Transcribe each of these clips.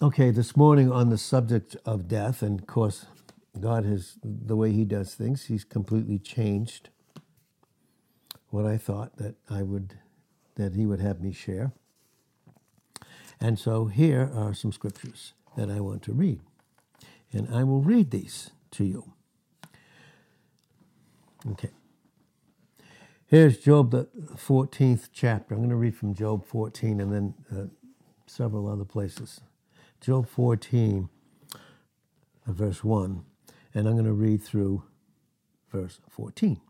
Okay, this morning on the subject of death, and of course, God has the way He does things, He's completely changed what I thought that I would, that He would have me share. And so here are some scriptures that I want to read. And I will read these to you. Okay. Here's Job, the 14th chapter. I'm going to read from Job 14 and then uh, several other places. Job 14, uh, verse 1, and I'm going to read through verse 14.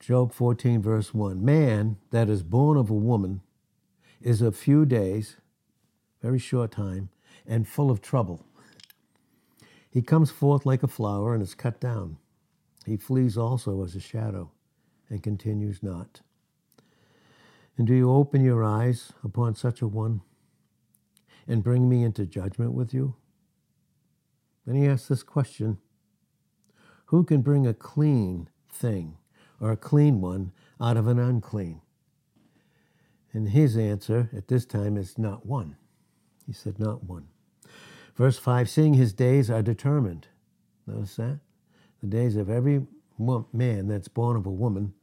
Job 14, verse 1 Man that is born of a woman is a few days, very short time, and full of trouble. He comes forth like a flower and is cut down. He flees also as a shadow and continues not. And do you open your eyes upon such a one and bring me into judgment with you? Then he asks this question Who can bring a clean thing or a clean one out of an unclean? And his answer at this time is not one. He said, Not one. Verse 5 Seeing his days are determined. Notice that? The days of every man that's born of a woman.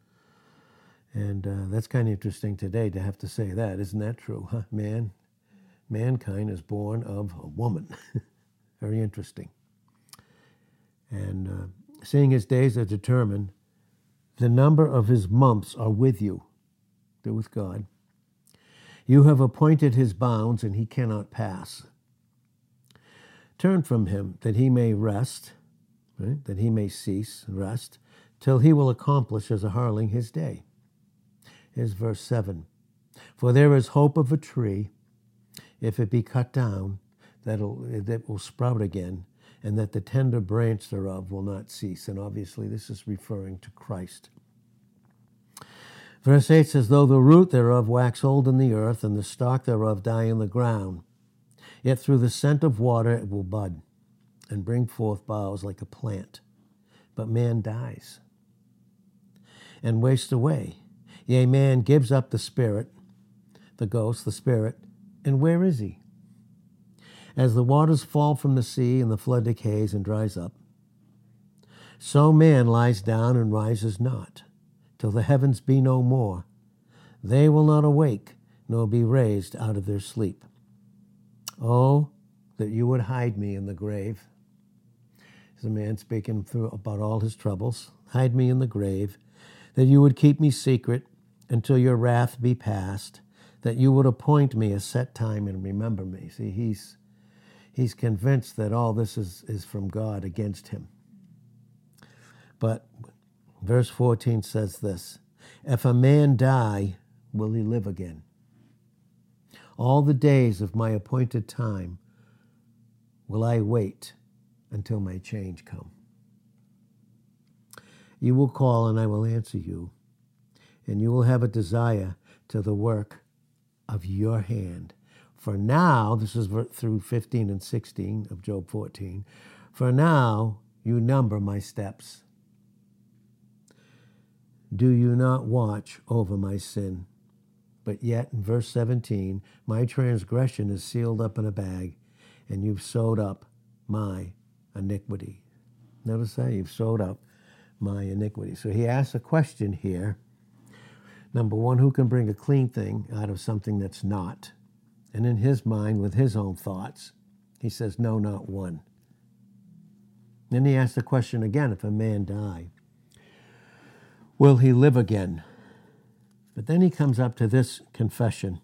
And uh, that's kind of interesting today to have to say that. Isn't that true? Huh? Man, mankind is born of a woman. Very interesting. And uh, seeing his days are determined, the number of his months are with you. They're with God. You have appointed his bounds, and he cannot pass. Turn from him that he may rest, right? that he may cease, and rest, till he will accomplish as a harling his day. Here's verse 7 For there is hope of a tree, if it be cut down, that'll, that will sprout again, and that the tender branch thereof will not cease. And obviously, this is referring to Christ. Verse 8 says, Though the root thereof wax old in the earth, and the stalk thereof die in the ground, yet through the scent of water it will bud and bring forth boughs like a plant. But man dies and wastes away. Yea, man gives up the spirit, the ghost, the spirit, and where is he? As the waters fall from the sea and the flood decays and dries up, so man lies down and rises not till the heavens be no more. They will not awake, nor be raised out of their sleep. Oh, that you would hide me in the grave. Is a man speaking through about all his troubles, hide me in the grave, that you would keep me secret until your wrath be past, that you would appoint me a set time and remember me. See, he's he's convinced that all this is, is from God against him. But Verse 14 says this If a man die, will he live again? All the days of my appointed time will I wait until my change come. You will call and I will answer you, and you will have a desire to the work of your hand. For now, this is through 15 and 16 of Job 14, for now you number my steps do you not watch over my sin? But yet, in verse 17, my transgression is sealed up in a bag, and you've sewed up my iniquity. Notice that? You've sewed up my iniquity. So he asks a question here. Number one, who can bring a clean thing out of something that's not? And in his mind, with his own thoughts, he says, No, not one. Then he asks the question again if a man die, will he live again? But then he comes up to this confession.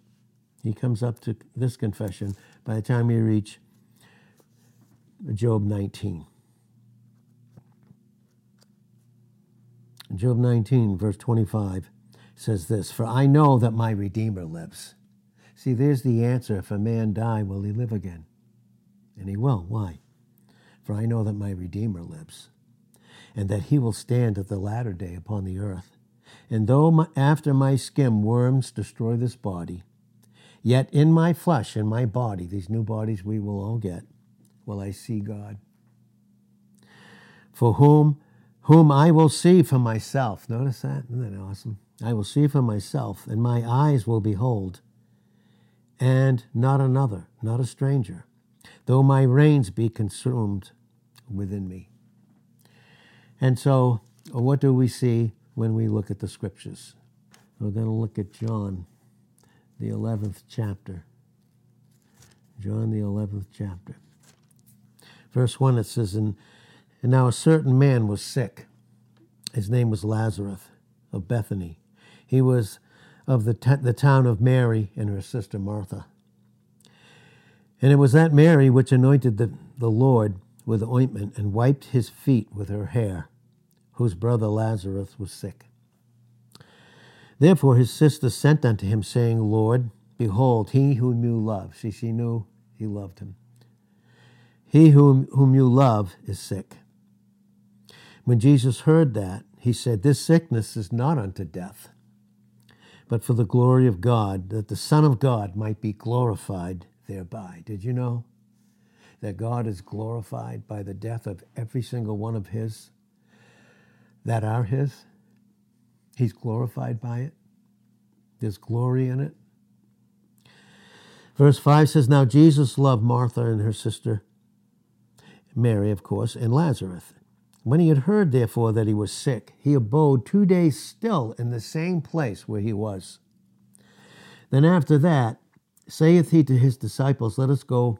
He comes up to this confession by the time you reach Job 19. Job 19, verse 25 says this For I know that my Redeemer lives. See, there's the answer. If a man die, will he live again? And he will. Why? For I know that my Redeemer lives and that he will stand at the latter day upon the earth. And though my, after my skin worms destroy this body, yet in my flesh in my body, these new bodies we will all get, will I see God. For whom whom I will see for myself. Notice that? Isn't that awesome? I will see for myself, and my eyes will behold, and not another, not a stranger, though my reins be consumed within me. And so, uh, what do we see when we look at the scriptures? We're going to look at John, the 11th chapter. John, the 11th chapter. Verse 1, it says, And, and now a certain man was sick. His name was Lazarus of Bethany. He was of the, t- the town of Mary and her sister Martha. And it was that Mary which anointed the, the Lord with ointment and wiped his feet with her hair, whose brother Lazarus was sick. Therefore his sister sent unto him, saying, Lord, behold, he whom you love. See, she knew he loved him. He whom, whom you love is sick. When Jesus heard that, he said, This sickness is not unto death, but for the glory of God, that the Son of God might be glorified thereby. Did you know that God is glorified by the death of every single one of His that are His? He's glorified by it. There's glory in it. Verse 5 says, Now Jesus loved Martha and her sister, Mary, of course, and Lazarus. When he had heard, therefore, that he was sick, he abode two days still in the same place where he was. Then after that, saith he to his disciples, Let us go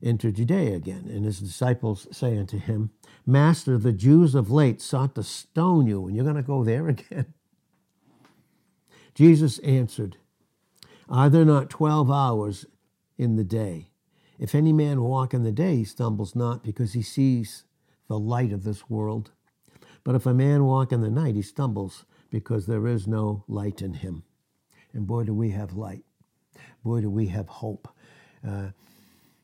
into Judea again. And his disciples say unto him, Master, the Jews of late sought to stone you, and you're going to go there again? Jesus answered, Are there not twelve hours in the day? If any man walk in the day, he stumbles not, because he sees the light of this world. But if a man walk in the night, he stumbles, because there is no light in him. And boy, do we have light. Boy, do we have hope. Uh,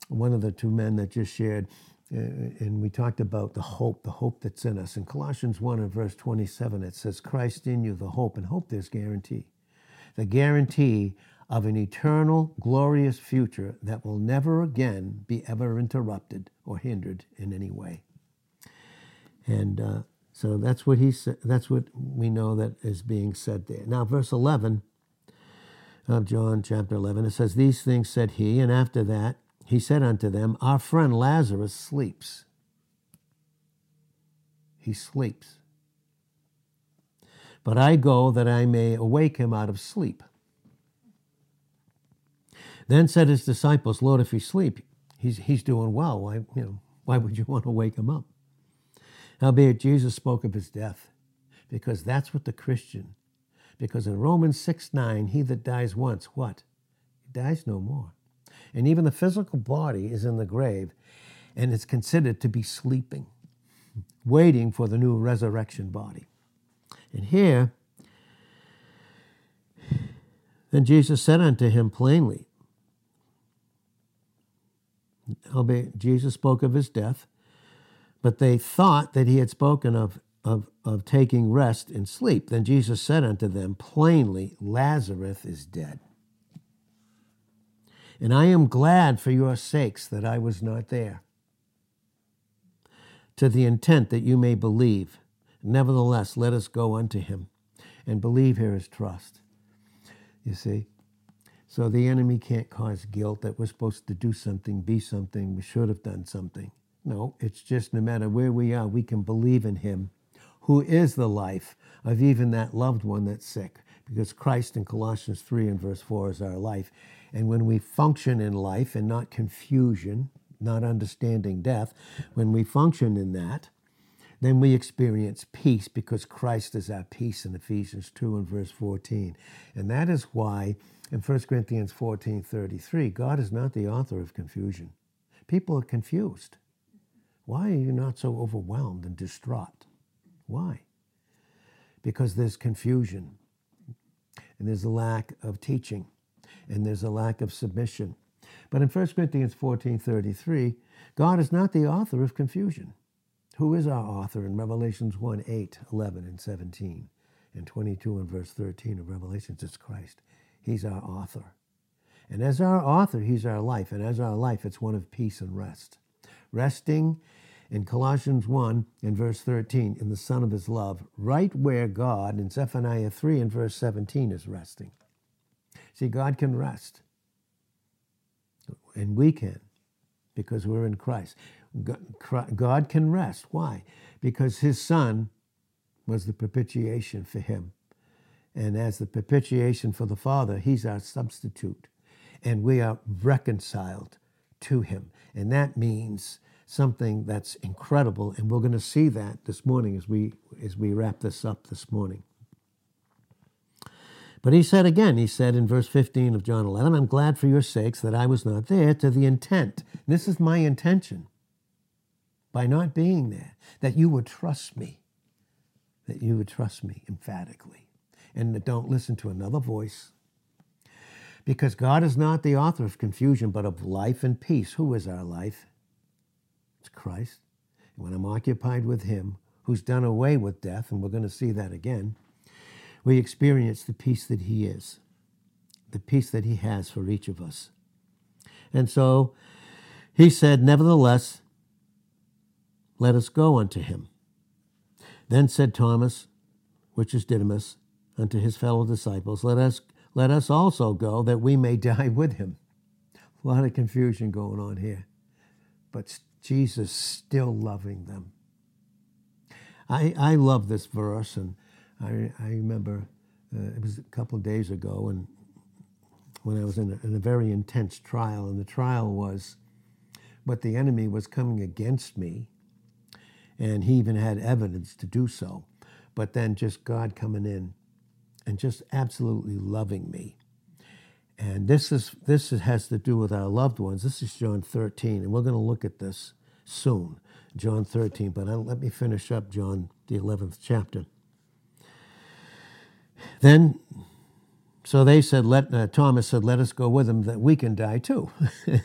one of the two men that just shared, uh, and we talked about the hope, the hope that's in us. In Colossians 1 and verse 27, it says, Christ in you, the hope, and hope there's guarantee the guarantee of an eternal, glorious future that will never again be ever interrupted or hindered in any way. And uh, so that's what he said. That's what we know that is being said there. Now, verse 11 of John chapter 11, it says, These things said he, and after that he said unto them, Our friend Lazarus sleeps. He sleeps. But I go that I may awake him out of sleep. Then said his disciples, Lord, if he sleep, he's, he's doing well. Why, you know, why would you want to wake him up? Howbeit, Jesus spoke of his death, because that's what the Christian, because in Romans 6 9, he that dies once, what? He dies no more. And even the physical body is in the grave, and is considered to be sleeping, waiting for the new resurrection body. And here, then Jesus said unto him plainly, albeit Jesus spoke of his death, but they thought that he had spoken of, of, of taking rest and sleep. Then Jesus said unto them plainly, Lazarus is dead. And I am glad for your sakes that I was not there, to the intent that you may believe. Nevertheless, let us go unto him. And believe here is trust. You see? So the enemy can't cause guilt that we're supposed to do something, be something, we should have done something. No, it's just no matter where we are, we can believe in him, who is the life of even that loved one that's sick. Because Christ in Colossians 3 and verse 4 is our life. And when we function in life and not confusion, not understanding death, when we function in that, then we experience peace because Christ is our peace in Ephesians 2 and verse 14. And that is why in 1 Corinthians 14 33, God is not the author of confusion. People are confused. Why are you not so overwhelmed and distraught? Why? Because there's confusion, and there's a lack of teaching, and there's a lack of submission. But in 1 Corinthians 14 33, God is not the author of confusion. Who is our author in Revelations 1 8, 11, and 17, and 22 and verse 13 of Revelations? It's Christ. He's our author. And as our author, He's our life. And as our life, it's one of peace and rest. Resting in Colossians 1 and verse 13 in the Son of His love, right where God in Zephaniah 3 and verse 17 is resting. See, God can rest. and we can because we're in Christ. God can rest. Why? Because his son was the propitiation for him. And as the propitiation for the Father, he's our substitute. And we are reconciled to him. And that means something that's incredible. And we're going to see that this morning as we as we wrap this up this morning. But he said again, he said in verse 15 of John 11, I'm glad for your sakes that I was not there to the intent. This is my intention by not being there, that you would trust me, that you would trust me emphatically, and don't listen to another voice. Because God is not the author of confusion, but of life and peace. Who is our life? It's Christ. And when I'm occupied with Him, who's done away with death, and we're going to see that again, we experience the peace that He is, the peace that He has for each of us. And so He said, Nevertheless, let us go unto Him. Then said Thomas, which is Didymus, unto his fellow disciples, Let us, let us also go that we may die with Him. A lot of confusion going on here, but Jesus still loving them. I, I love this verse, and I, I remember uh, it was a couple of days ago, and when I was in a, in a very intense trial, and the trial was but the enemy was coming against me, and he even had evidence to do so. But then just God coming in and just absolutely loving me. And this is this has to do with our loved ones. This is John 13, and we're going to look at this soon. John 13, but let me finish up John the 11th chapter. Then, so they said, let, uh, Thomas said, let us go with him that we can die too.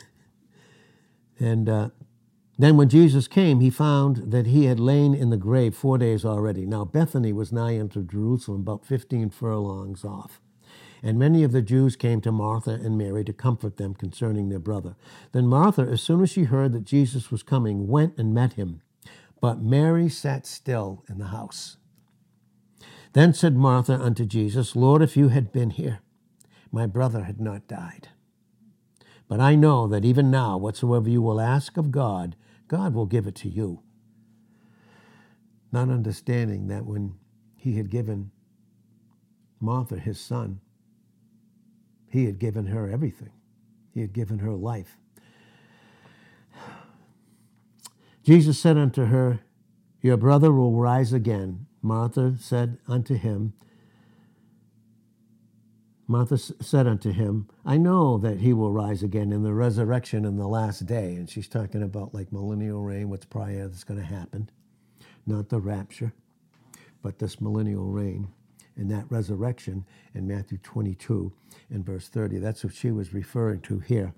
and uh, then when Jesus came, he found that he had lain in the grave four days already. Now, Bethany was nigh unto Jerusalem, about 15 furlongs off. And many of the Jews came to Martha and Mary to comfort them concerning their brother. Then Martha, as soon as she heard that Jesus was coming, went and met him. But Mary sat still in the house. Then said Martha unto Jesus, Lord, if you had been here, my brother had not died. But I know that even now, whatsoever you will ask of God, God will give it to you. Not understanding that when he had given Martha his son, he had given her everything, he had given her life. Jesus said unto her, Your brother will rise again. Martha said unto him, Martha said unto him, I know that he will rise again in the resurrection in the last day. And she's talking about like millennial reign, what's prior that's going to happen. Not the rapture, but this millennial reign and that resurrection in Matthew 22 and verse 30. That's what she was referring to here.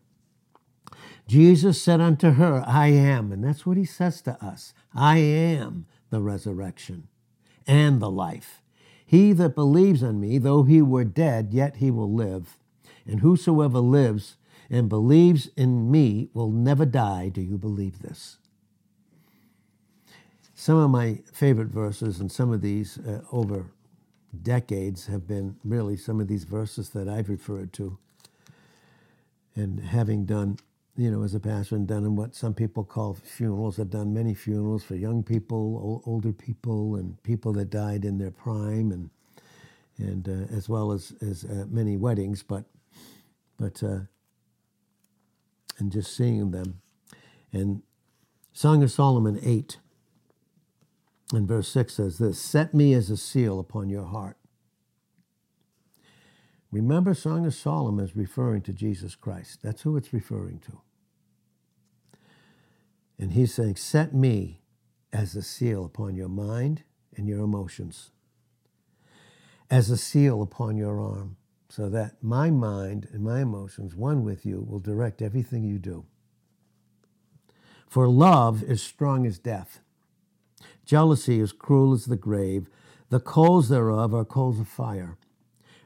Jesus said unto her, I am. And that's what he says to us I am the resurrection and the life. He that believes on me, though he were dead, yet he will live. And whosoever lives and believes in me will never die. Do you believe this? Some of my favorite verses, and some of these uh, over decades, have been really some of these verses that I've referred to. And having done you know, as a pastor and done in what some people call funerals. I've done many funerals for young people, older people, and people that died in their prime, and and uh, as well as as uh, many weddings. But but uh, and just seeing them, and Song of Solomon eight. And verse 6 says this Set me as a seal upon your heart. Remember, Song of Solomon is referring to Jesus Christ. That's who it's referring to. And he's saying, Set me as a seal upon your mind and your emotions, as a seal upon your arm, so that my mind and my emotions, one with you, will direct everything you do. For love is strong as death. Jealousy is cruel as the grave. The coals thereof are coals of fire,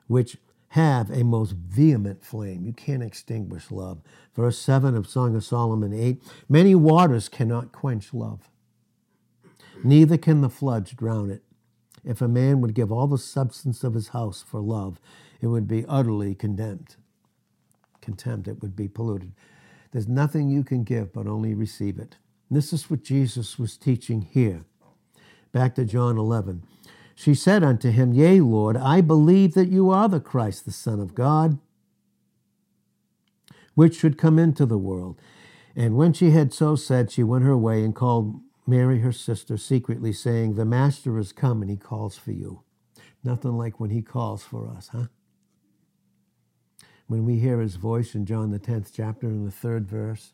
which have a most vehement flame. You can't extinguish love. Verse 7 of Song of Solomon 8 Many waters cannot quench love, neither can the floods drown it. If a man would give all the substance of his house for love, it would be utterly condemned. Contempt, it would be polluted. There's nothing you can give but only receive it. And this is what Jesus was teaching here. Back to John 11. She said unto him, Yea, Lord, I believe that you are the Christ, the Son of God, which should come into the world. And when she had so said, she went her way and called Mary, her sister, secretly, saying, The Master is come and he calls for you. Nothing like when he calls for us, huh? When we hear his voice in John the 10th chapter in the third verse,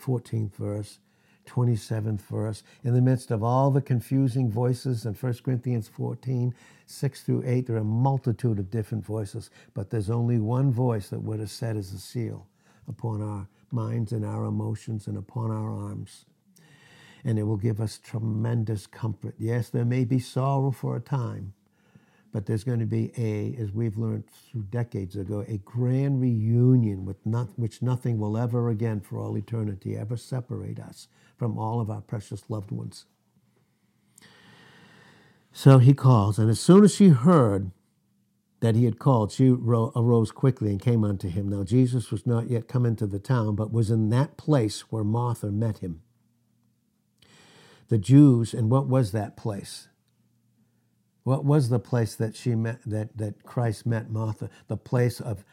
14th verse, 27th verse, in the midst of all the confusing voices in 1 Corinthians 14, 6 through 8, there are a multitude of different voices, but there's only one voice that would have set as a seal upon our minds and our emotions and upon our arms. And it will give us tremendous comfort. Yes, there may be sorrow for a time, but there's going to be a, as we've learned through decades ago, a grand reunion with not, which nothing will ever again for all eternity ever separate us from all of our precious loved ones. So he calls, and as soon as she heard that he had called, she arose quickly and came unto him. Now Jesus was not yet come into the town, but was in that place where Martha met him. The Jews, and what was that place? What was the place that she met that, that Christ met Martha? The place of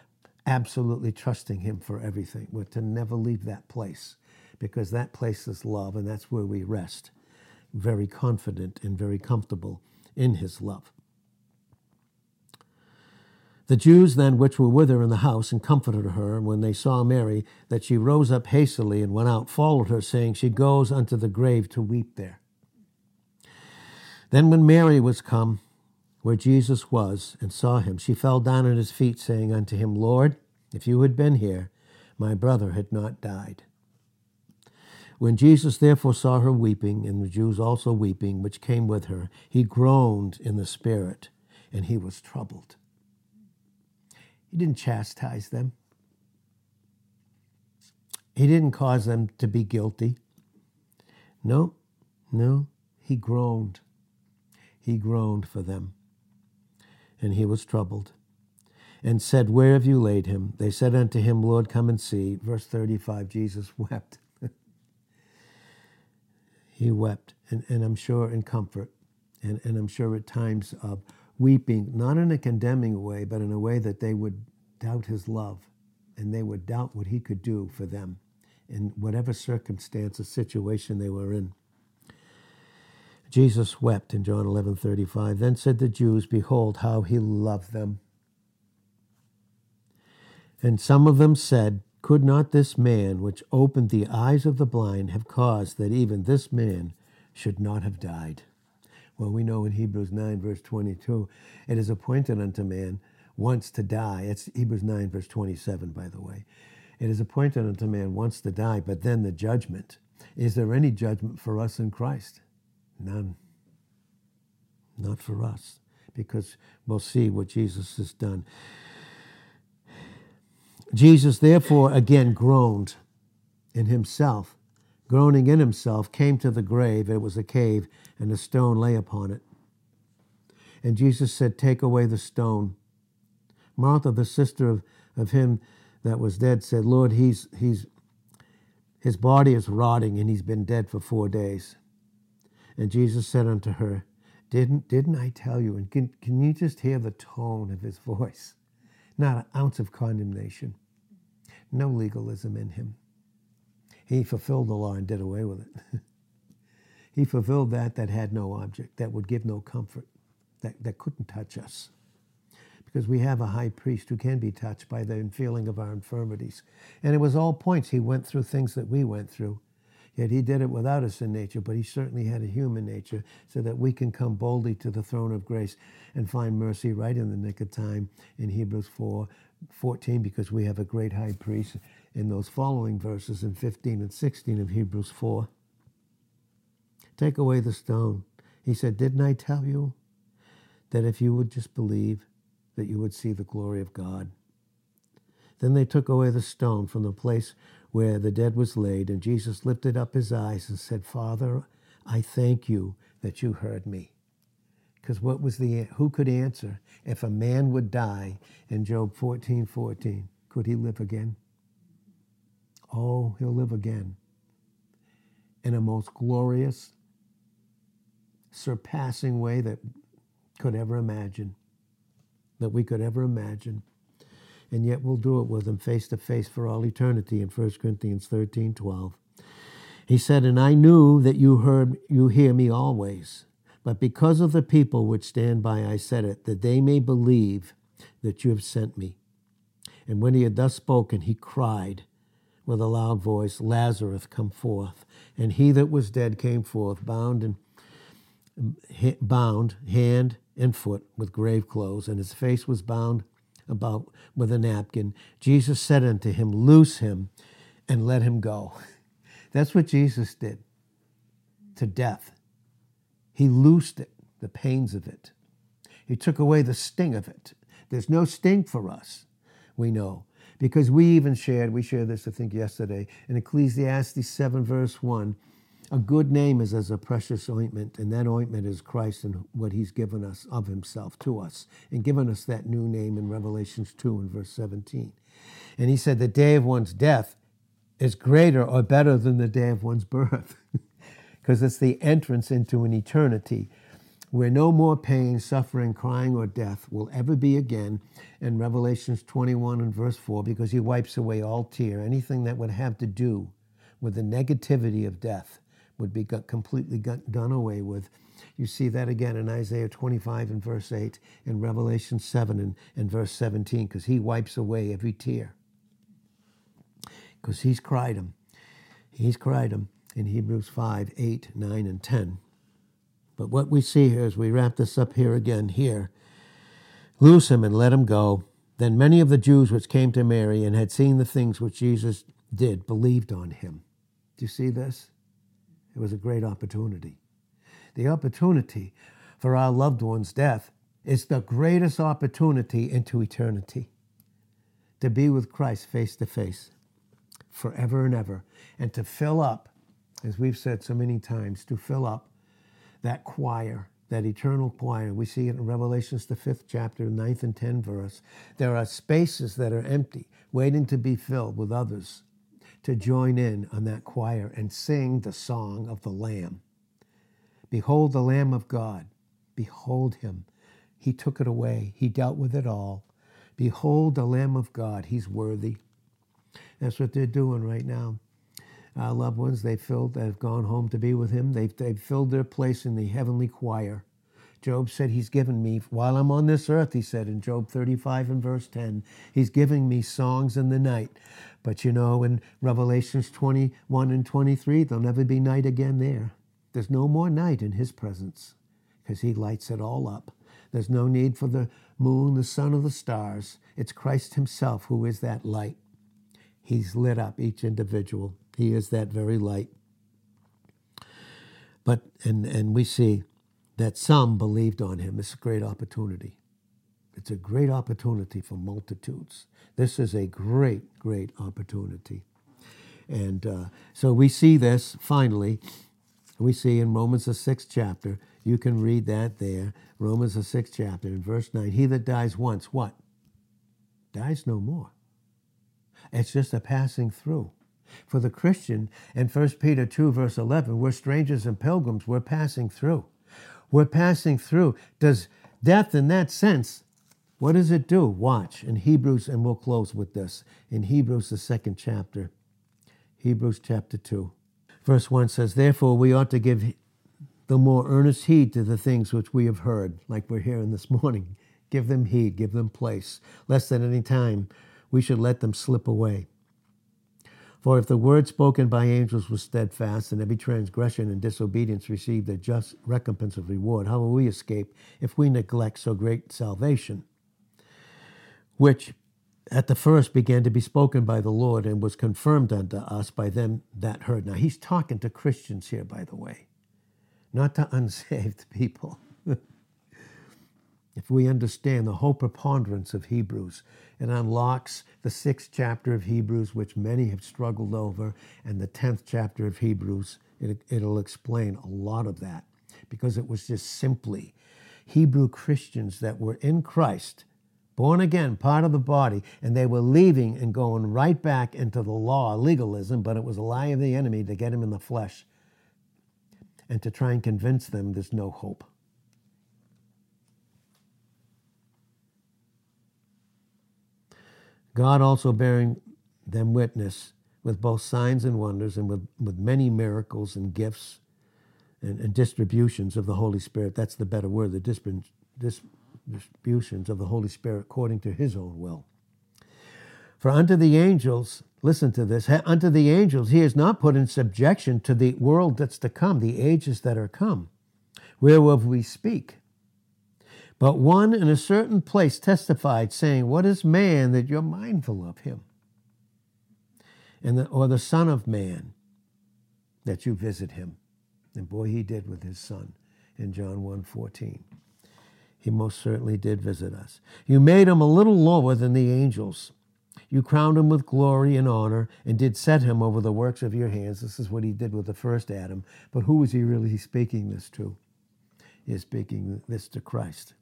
absolutely trusting him for everything. We're to never leave that place because that place is love and that's where we rest. Very confident and very comfortable in his love. The Jews then which were with her in the house and comforted her, when they saw Mary, that she rose up hastily and went out, followed her, saying, She goes unto the grave to weep there. Then when Mary was come where Jesus was and saw him, she fell down at his feet, saying unto him, Lord, if you had been here, my brother had not died. When Jesus therefore saw her weeping, and the Jews also weeping, which came with her, he groaned in the spirit, and he was troubled. He didn't chastise them. He didn't cause them to be guilty. No, no, he groaned he groaned for them. And he was troubled, and said, Where have you laid him? They said unto him, Lord, come and see. Verse 35 Jesus wept. He wept, and, and I'm sure in comfort, and, and I'm sure at times of weeping, not in a condemning way, but in a way that they would doubt his love, and they would doubt what he could do for them in whatever circumstance or situation they were in. Jesus wept in John 11 35. Then said the Jews, Behold, how he loved them. And some of them said, Could not this man, which opened the eyes of the blind, have caused that even this man should not have died? Well, we know in Hebrews 9, verse 22, it is appointed unto man once to die. It's Hebrews 9, verse 27, by the way. It is appointed unto man once to die, but then the judgment. Is there any judgment for us in Christ? None. Not for us, because we'll see what Jesus has done. Jesus, therefore, again groaned in himself, groaning in himself, came to the grave. It was a cave, and a stone lay upon it. And Jesus said, Take away the stone. Martha, the sister of, of him that was dead, said, Lord, he's, he's, his body is rotting, and he's been dead for four days. And Jesus said unto her, Didn't, didn't I tell you? And can, can you just hear the tone of his voice? Not an ounce of condemnation, no legalism in him. He fulfilled the law and did away with it. he fulfilled that that had no object, that would give no comfort, that, that couldn't touch us. Because we have a high priest who can be touched by the feeling of our infirmities. And it was all points. He went through things that we went through. Yet he did it without a sin nature, but he certainly had a human nature so that we can come boldly to the throne of grace and find mercy right in the nick of time in Hebrews 4 14, because we have a great high priest in those following verses in 15 and 16 of Hebrews 4. Take away the stone. He said, Didn't I tell you that if you would just believe, that you would see the glory of God? Then they took away the stone from the place where the dead was laid, and Jesus lifted up his eyes and said, Father, I thank you that you heard me. Because what was the who could answer if a man would die in Job 14, 14, could he live again? Oh, he'll live again in a most glorious, surpassing way that could ever imagine, that we could ever imagine. And yet we'll do it with him face to face for all eternity in 1 Corinthians 13 12. He said, And I knew that you heard you hear me always, but because of the people which stand by I said it, that they may believe that you have sent me. And when he had thus spoken, he cried with a loud voice, Lazarus, come forth. And he that was dead came forth, bound and bound hand and foot with grave clothes, and his face was bound about with a napkin. Jesus said unto him, Loose him and let him go. That's what Jesus did to death. He loosed it, the pains of it. He took away the sting of it. There's no sting for us, we know. Because we even shared, we shared this, I think, yesterday, in Ecclesiastes 7, verse 1. A good name is as a precious ointment, and that ointment is Christ and what he's given us of himself to us, and given us that new name in Revelations 2 and verse 17. And he said, The day of one's death is greater or better than the day of one's birth, because it's the entrance into an eternity where no more pain, suffering, crying, or death will ever be again in Revelations 21 and verse 4, because he wipes away all tear. Anything that would have to do with the negativity of death would be completely done away with. You see that again in Isaiah 25 and verse 8, in Revelation 7 and, and verse 17, because he wipes away every tear. Because he's cried them. He's cried them in Hebrews 5, 8, 9, and 10. But what we see here as we wrap this up here again, here, loose him and let him go. Then many of the Jews which came to Mary and had seen the things which Jesus did believed on him. Do you see this? It was a great opportunity. The opportunity for our loved one's death is the greatest opportunity into eternity to be with Christ face to face forever and ever and to fill up, as we've said so many times, to fill up that choir, that eternal choir. We see it in Revelations, the fifth chapter, ninth and tenth verse. There are spaces that are empty, waiting to be filled with others to join in on that choir and sing the song of the Lamb. Behold the Lamb of God. Behold him. He took it away. He dealt with it all. Behold the Lamb of God. He's worthy. That's what they're doing right now uh, loved ones they filled have gone home to be with him. They've, they've filled their place in the heavenly choir. Job said, He's given me, while I'm on this earth, he said in Job 35 and verse 10, He's giving me songs in the night. But you know, in Revelations 21 and 23, there'll never be night again there. There's no more night in His presence because He lights it all up. There's no need for the moon, the sun, or the stars. It's Christ Himself who is that light. He's lit up each individual. He is that very light. But and and we see that some believed on him. It's a great opportunity. It's a great opportunity for multitudes. This is a great, great opportunity. And uh, so we see this finally. We see in Romans, the sixth chapter, you can read that there. Romans, the sixth chapter, in verse 9. He that dies once, what? Dies no more. It's just a passing through. For the Christian, in 1 Peter 2, verse 11, we're strangers and pilgrims. We're passing through. We're passing through. Does death, in that sense, what does it do? Watch in Hebrews, and we'll close with this. In Hebrews, the second chapter, Hebrews chapter 2, verse 1 says, Therefore, we ought to give the more earnest heed to the things which we have heard, like we're hearing this morning. Give them heed, give them place, lest at any time we should let them slip away. For if the word spoken by angels was steadfast, and every transgression and disobedience received a just recompense of reward, how will we escape if we neglect so great salvation, which at the first began to be spoken by the Lord and was confirmed unto us by them that heard? Now, he's talking to Christians here, by the way, not to unsaved people. If we understand the whole preponderance of Hebrews, it unlocks the sixth chapter of Hebrews, which many have struggled over, and the tenth chapter of Hebrews. It, it'll explain a lot of that because it was just simply Hebrew Christians that were in Christ born again, part of the body, and they were leaving and going right back into the law, legalism, but it was a lie of the enemy to get him in the flesh and to try and convince them there's no hope. God also bearing them witness with both signs and wonders and with, with many miracles and gifts and, and distributions of the Holy Spirit. That's the better word, the distributions of the Holy Spirit according to his own will. For unto the angels, listen to this, unto the angels he is not put in subjection to the world that's to come, the ages that are come, whereof we speak. But one in a certain place testified, saying, What is man that you're mindful of him? And the, or the Son of Man that you visit him. And boy, he did with his son in John 1 14. He most certainly did visit us. You made him a little lower than the angels. You crowned him with glory and honor and did set him over the works of your hands. This is what he did with the first Adam. But who was he really speaking this to? He is speaking this to Christ.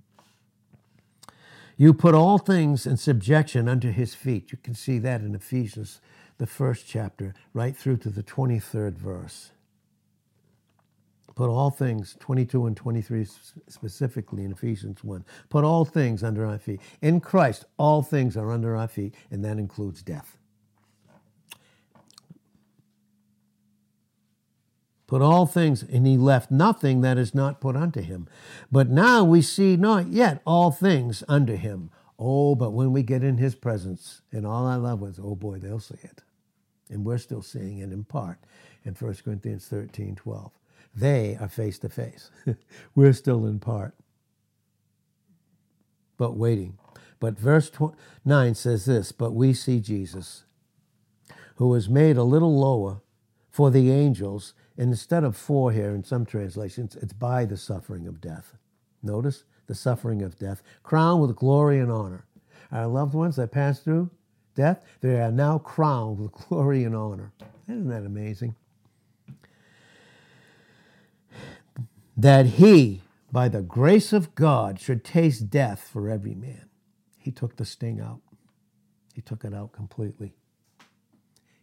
You put all things in subjection under his feet. You can see that in Ephesians, the first chapter, right through to the 23rd verse. Put all things, 22 and 23 specifically in Ephesians 1, put all things under our feet. In Christ, all things are under our feet, and that includes death. Put all things, and he left nothing that is not put unto him. But now we see not yet all things under him. Oh, but when we get in his presence, and all our loved ones, oh boy, they'll see it. And we're still seeing it in part in 1 Corinthians 13 12. They are face to face. We're still in part, but waiting. But verse 9 says this But we see Jesus, who was made a little lower for the angels. Instead of for here in some translations, it's by the suffering of death. Notice the suffering of death, crowned with glory and honor. Our loved ones that passed through death, they are now crowned with glory and honor. Isn't that amazing? that he, by the grace of God, should taste death for every man. He took the sting out, he took it out completely.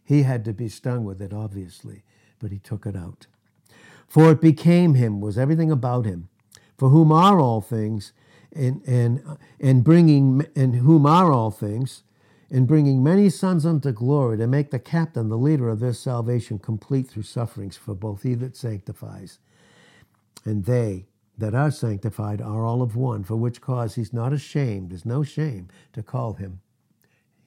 He had to be stung with it, obviously, but he took it out. For it became him, was everything about him, for whom are all things, and, and, and bringing, and whom are all things, in bringing many sons unto glory, to make the captain, the leader of their salvation, complete through sufferings for both he that sanctifies and they that are sanctified are all of one, for which cause he's not ashamed, there's no shame to call him,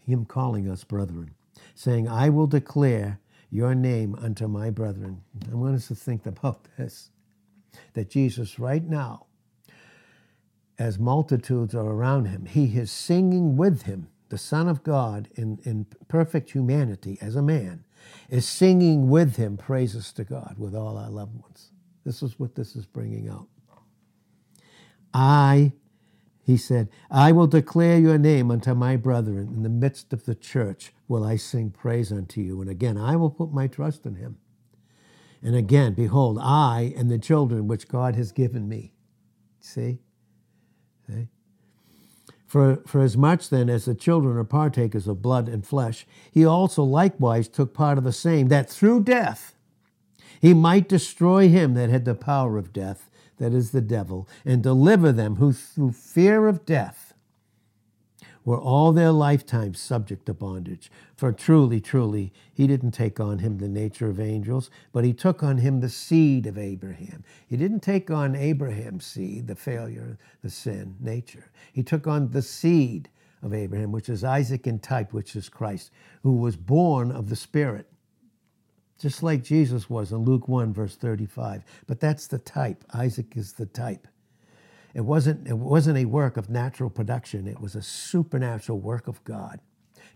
him calling us brethren, saying, I will declare your name unto my brethren. I want us to think about this that Jesus, right now, as multitudes are around him, he is singing with him, the Son of God in, in perfect humanity as a man, is singing with him praises to God with all our loved ones. This is what this is bringing out. I, he said, I will declare your name unto my brethren. In the midst of the church will I sing praise unto you. And again, I will put my trust in him. And again, behold, I and the children which God has given me. See? See? For, for as much then as the children are partakers of blood and flesh, he also likewise took part of the same, that through death he might destroy him that had the power of death, that is the devil, and deliver them who through fear of death were all their lifetime subject to bondage. For truly, truly, he didn't take on him the nature of angels, but he took on him the seed of Abraham. He didn't take on Abraham's seed, the failure, the sin, nature. He took on the seed of Abraham, which is Isaac in type, which is Christ, who was born of the Spirit just like Jesus was in Luke 1, verse 35. But that's the type. Isaac is the type. It wasn't, it wasn't a work of natural production, it was a supernatural work of God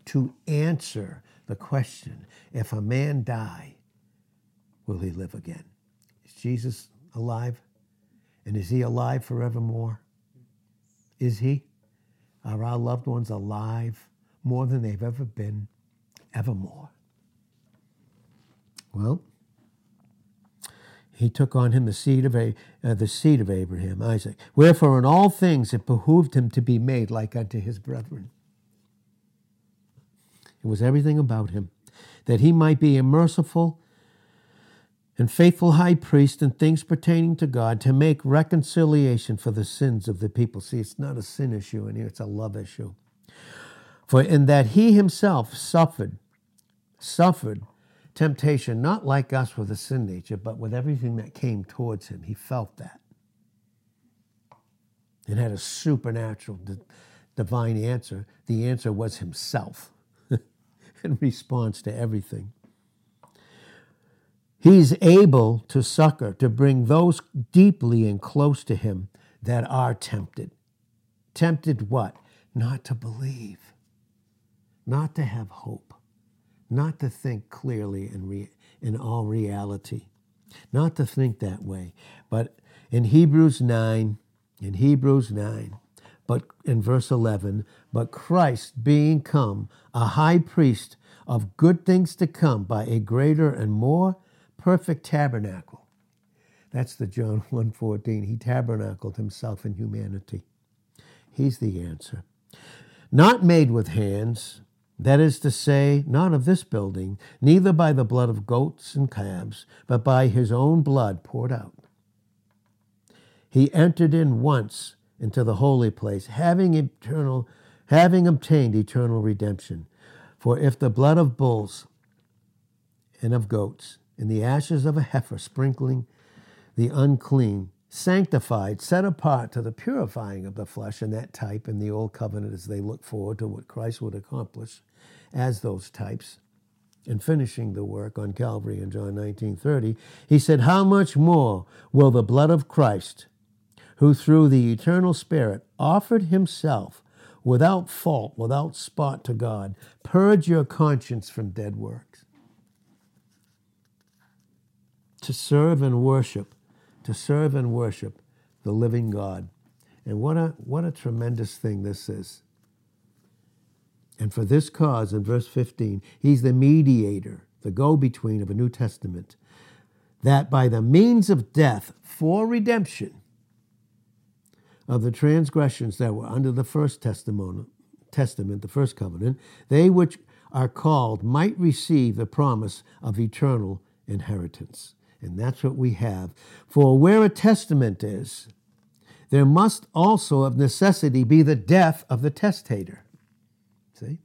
to answer the question if a man die, will he live again? Is Jesus alive? And is he alive forevermore? Is he? Are our loved ones alive more than they've ever been, evermore? Well, he took on him the seed of a, uh, the seed of Abraham, Isaac. Wherefore, in all things it behooved him to be made like unto his brethren. It was everything about him, that he might be a merciful and faithful high priest in things pertaining to God to make reconciliation for the sins of the people. See, it's not a sin issue in here, it's a love issue. For in that he himself suffered, suffered temptation, not like us with a sin nature, but with everything that came towards him. He felt that. It had a supernatural, divine answer. The answer was himself in response to everything. He's able to succor, to bring those deeply and close to him that are tempted. Tempted what? Not to believe, not to have hope not to think clearly in, re- in all reality, not to think that way. But in Hebrews 9, in Hebrews 9, but in verse 11, but Christ being come a high priest of good things to come by a greater and more perfect tabernacle. That's the John 1:14. He tabernacled himself in humanity. He's the answer. Not made with hands, that is to say, not of this building, neither by the blood of goats and calves, but by his own blood poured out. He entered in once into the holy place, having eternal, having obtained eternal redemption. For if the blood of bulls and of goats, and the ashes of a heifer sprinkling the unclean, sanctified, set apart to the purifying of the flesh, and that type in the old covenant as they look forward to what Christ would accomplish as those types and finishing the work on Calvary in John 19:30, he said, "How much more will the blood of Christ, who through the eternal Spirit offered himself without fault, without spot to God, purge your conscience from dead works?" To serve and worship to serve and worship the living God. And what a, what a tremendous thing this is. And for this cause, in verse 15, he's the mediator, the go between of a New Testament, that by the means of death for redemption of the transgressions that were under the first testament, the first covenant, they which are called might receive the promise of eternal inheritance. And that's what we have. For where a testament is, there must also of necessity be the death of the testator. See?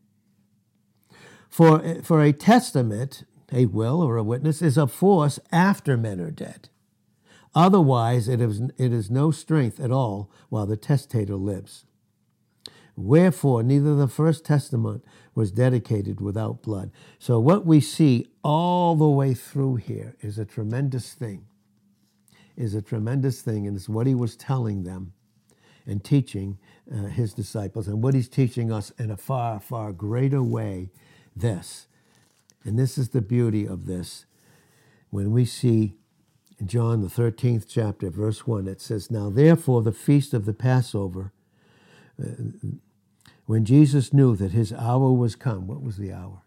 For, for a testament, a will or a witness, is of force after men are dead. Otherwise, it is, it is no strength at all while the testator lives. Wherefore, neither the first testament was dedicated without blood. So, what we see all the way through here is a tremendous thing, is a tremendous thing, and it's what he was telling them and teaching uh, his disciples, and what he's teaching us in a far, far greater way this. And this is the beauty of this. When we see in John, the 13th chapter, verse 1, it says, Now therefore the feast of the Passover, when Jesus knew that his hour was come, what was the hour?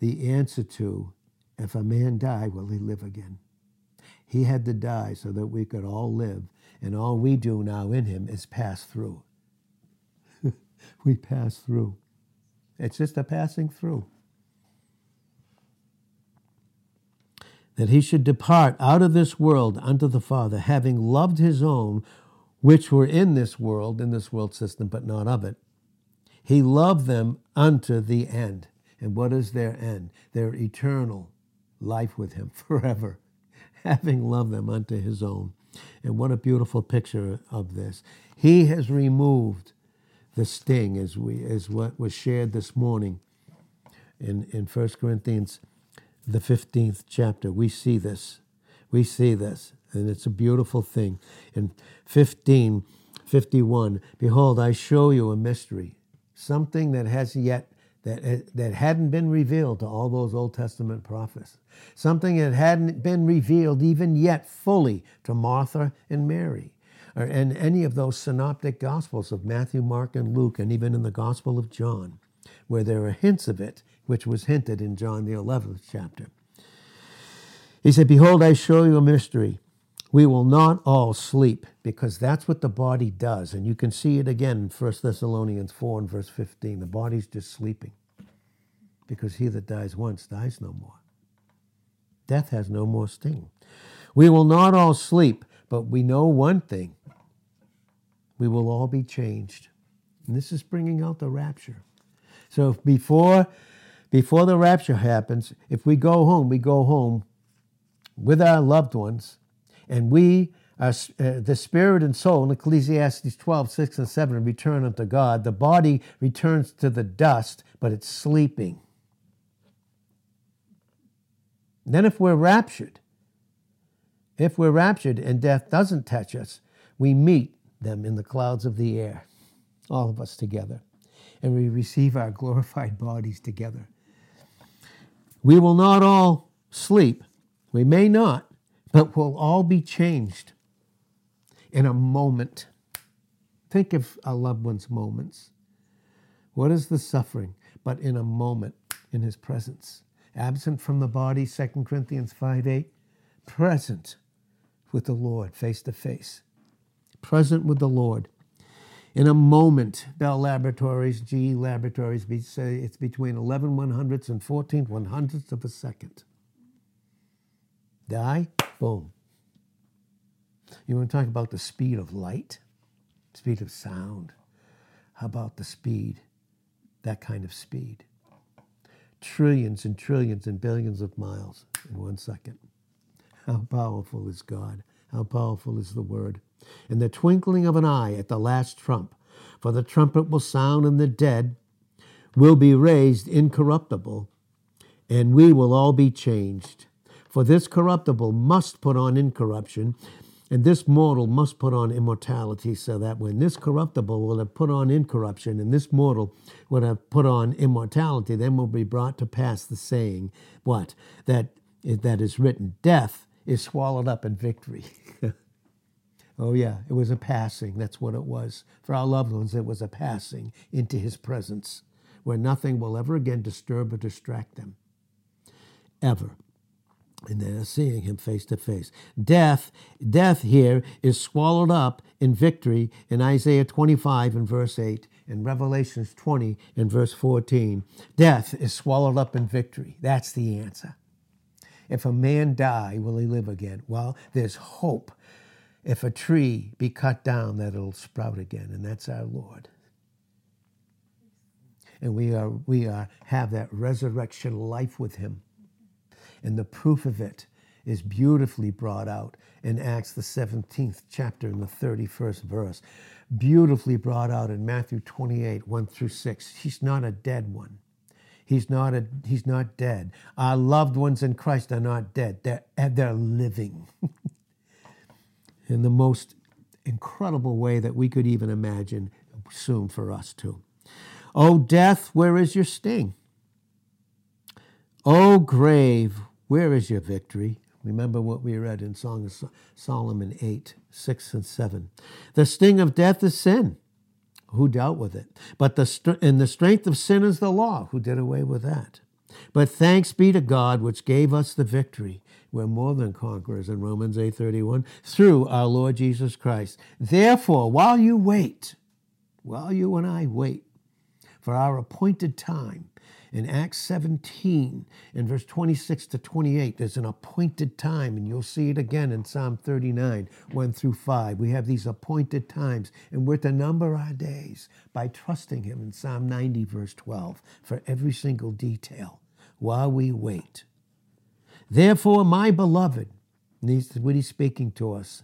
The answer to, if a man die, will he live again? He had to die so that we could all live, and all we do now in him is pass through. we pass through. It's just a passing through. That he should depart out of this world unto the Father, having loved his own which were in this world, in this world system, but not of it. He loved them unto the end. And what is their end? Their eternal life with Him forever, having loved them unto His own. And what a beautiful picture of this. He has removed the sting, as, we, as what was shared this morning in, in 1 Corinthians, the 15th chapter. We see this. We see this and it's a beautiful thing. In 15, 51, behold, I show you a mystery, something that has yet that, eh, that hadn't been revealed to all those Old Testament prophets, something that hadn't been revealed even yet fully to Martha and Mary, or in any of those synoptic gospels of Matthew, Mark, and Luke, and even in the Gospel of John, where there are hints of it, which was hinted in John the 11th chapter. He said, Behold, I show you a mystery. We will not all sleep, because that's what the body does. And you can see it again in 1 Thessalonians 4 and verse 15. The body's just sleeping, because he that dies once dies no more. Death has no more sting. We will not all sleep, but we know one thing we will all be changed. And this is bringing out the rapture. So before, before the rapture happens, if we go home, we go home with our loved ones, and we, are, uh, the spirit and soul, in Ecclesiastes 12, 6 and 7, return unto God. The body returns to the dust, but it's sleeping. Then, if we're raptured, if we're raptured and death doesn't touch us, we meet them in the clouds of the air, all of us together, and we receive our glorified bodies together. We will not all sleep, we may not, but we'll all be changed in a moment. Think of our loved ones' moments. What is the suffering but in a moment in his presence? Absent from the body, 2 Corinthians 5 8, present with the Lord face to face. Present with the Lord. In a moment, Bell Laboratories, GE Laboratories, say it's between 11 one hundredths and 14 one hundredths of a second die, boom. You want to talk about the speed of light, speed of sound? How about the speed, that kind of speed? Trillions and trillions and billions of miles in one second. How powerful is God? How powerful is the Word? In the twinkling of an eye at the last trump, for the trumpet will sound, and the dead will be raised incorruptible, and we will all be changed. For this corruptible must put on incorruption, and this mortal must put on immortality, so that when this corruptible will have put on incorruption, and this mortal will have put on immortality, then will be brought to pass the saying, what? That, eh, that is written, death is swallowed up in victory. oh, yeah, it was a passing. That's what it was. For our loved ones, it was a passing into his presence where nothing will ever again disturb or distract them. Ever and they're seeing him face to face. Death, death here is swallowed up in victory in Isaiah 25 and verse 8 and Revelations 20 and verse 14. Death is swallowed up in victory. That's the answer. If a man die, will he live again? Well, there's hope. If a tree be cut down, that it'll sprout again, and that's our Lord. And we are we are have that resurrection life with him. And the proof of it is beautifully brought out in Acts, the 17th chapter, in the 31st verse. Beautifully brought out in Matthew 28, 1 through 6. He's not a dead one. He's not, a, he's not dead. Our loved ones in Christ are not dead, they're, they're living in the most incredible way that we could even imagine, soon for us too. O death, where is your sting? O grave, where is your victory? Remember what we read in Song of Solomon 8, 6 and 7. The sting of death is sin. Who dealt with it? But the and the strength of sin is the law. Who did away with that? But thanks be to God which gave us the victory. We're more than conquerors in Romans 8:31 through our Lord Jesus Christ. Therefore, while you wait, while you and I wait for our appointed time, in Acts 17, in verse 26 to 28, there's an appointed time, and you'll see it again in Psalm 39, 1 through 5. We have these appointed times, and we're to number our days by trusting Him in Psalm 90, verse 12, for every single detail while we wait. Therefore, my beloved, he's, what he's speaking to us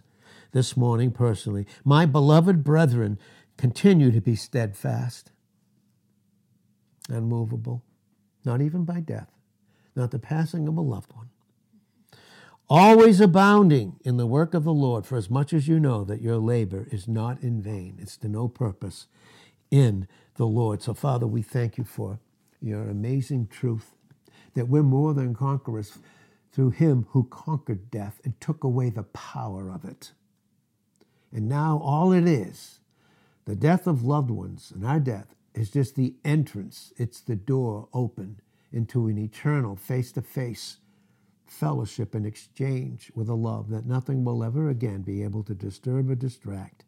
this morning personally, my beloved brethren, continue to be steadfast, unmovable, not even by death, not the passing of a loved one. Always abounding in the work of the Lord, for as much as you know that your labor is not in vain, it's to no purpose in the Lord. So, Father, we thank you for your amazing truth that we're more than conquerors through him who conquered death and took away the power of it. And now all it is, the death of loved ones and our death, is just the entrance, it's the door open into an eternal face to face fellowship and exchange with a love that nothing will ever again be able to disturb or distract,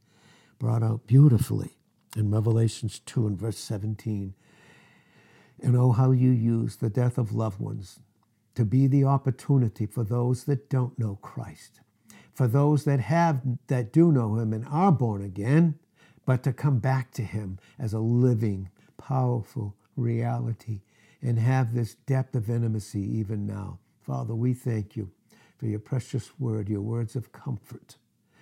brought out beautifully in Revelations 2 and verse 17. And oh, how you use the death of loved ones to be the opportunity for those that don't know Christ, for those that have, that do know Him and are born again, but to come back to Him as a living, powerful reality and have this depth of intimacy even now. Father, we thank you for your precious word, your words of comfort.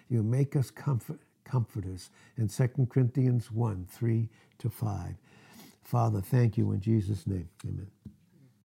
You make us comfort, comforters in 2 Corinthians 1 3 to 5. Father, thank you in Jesus' name. Amen.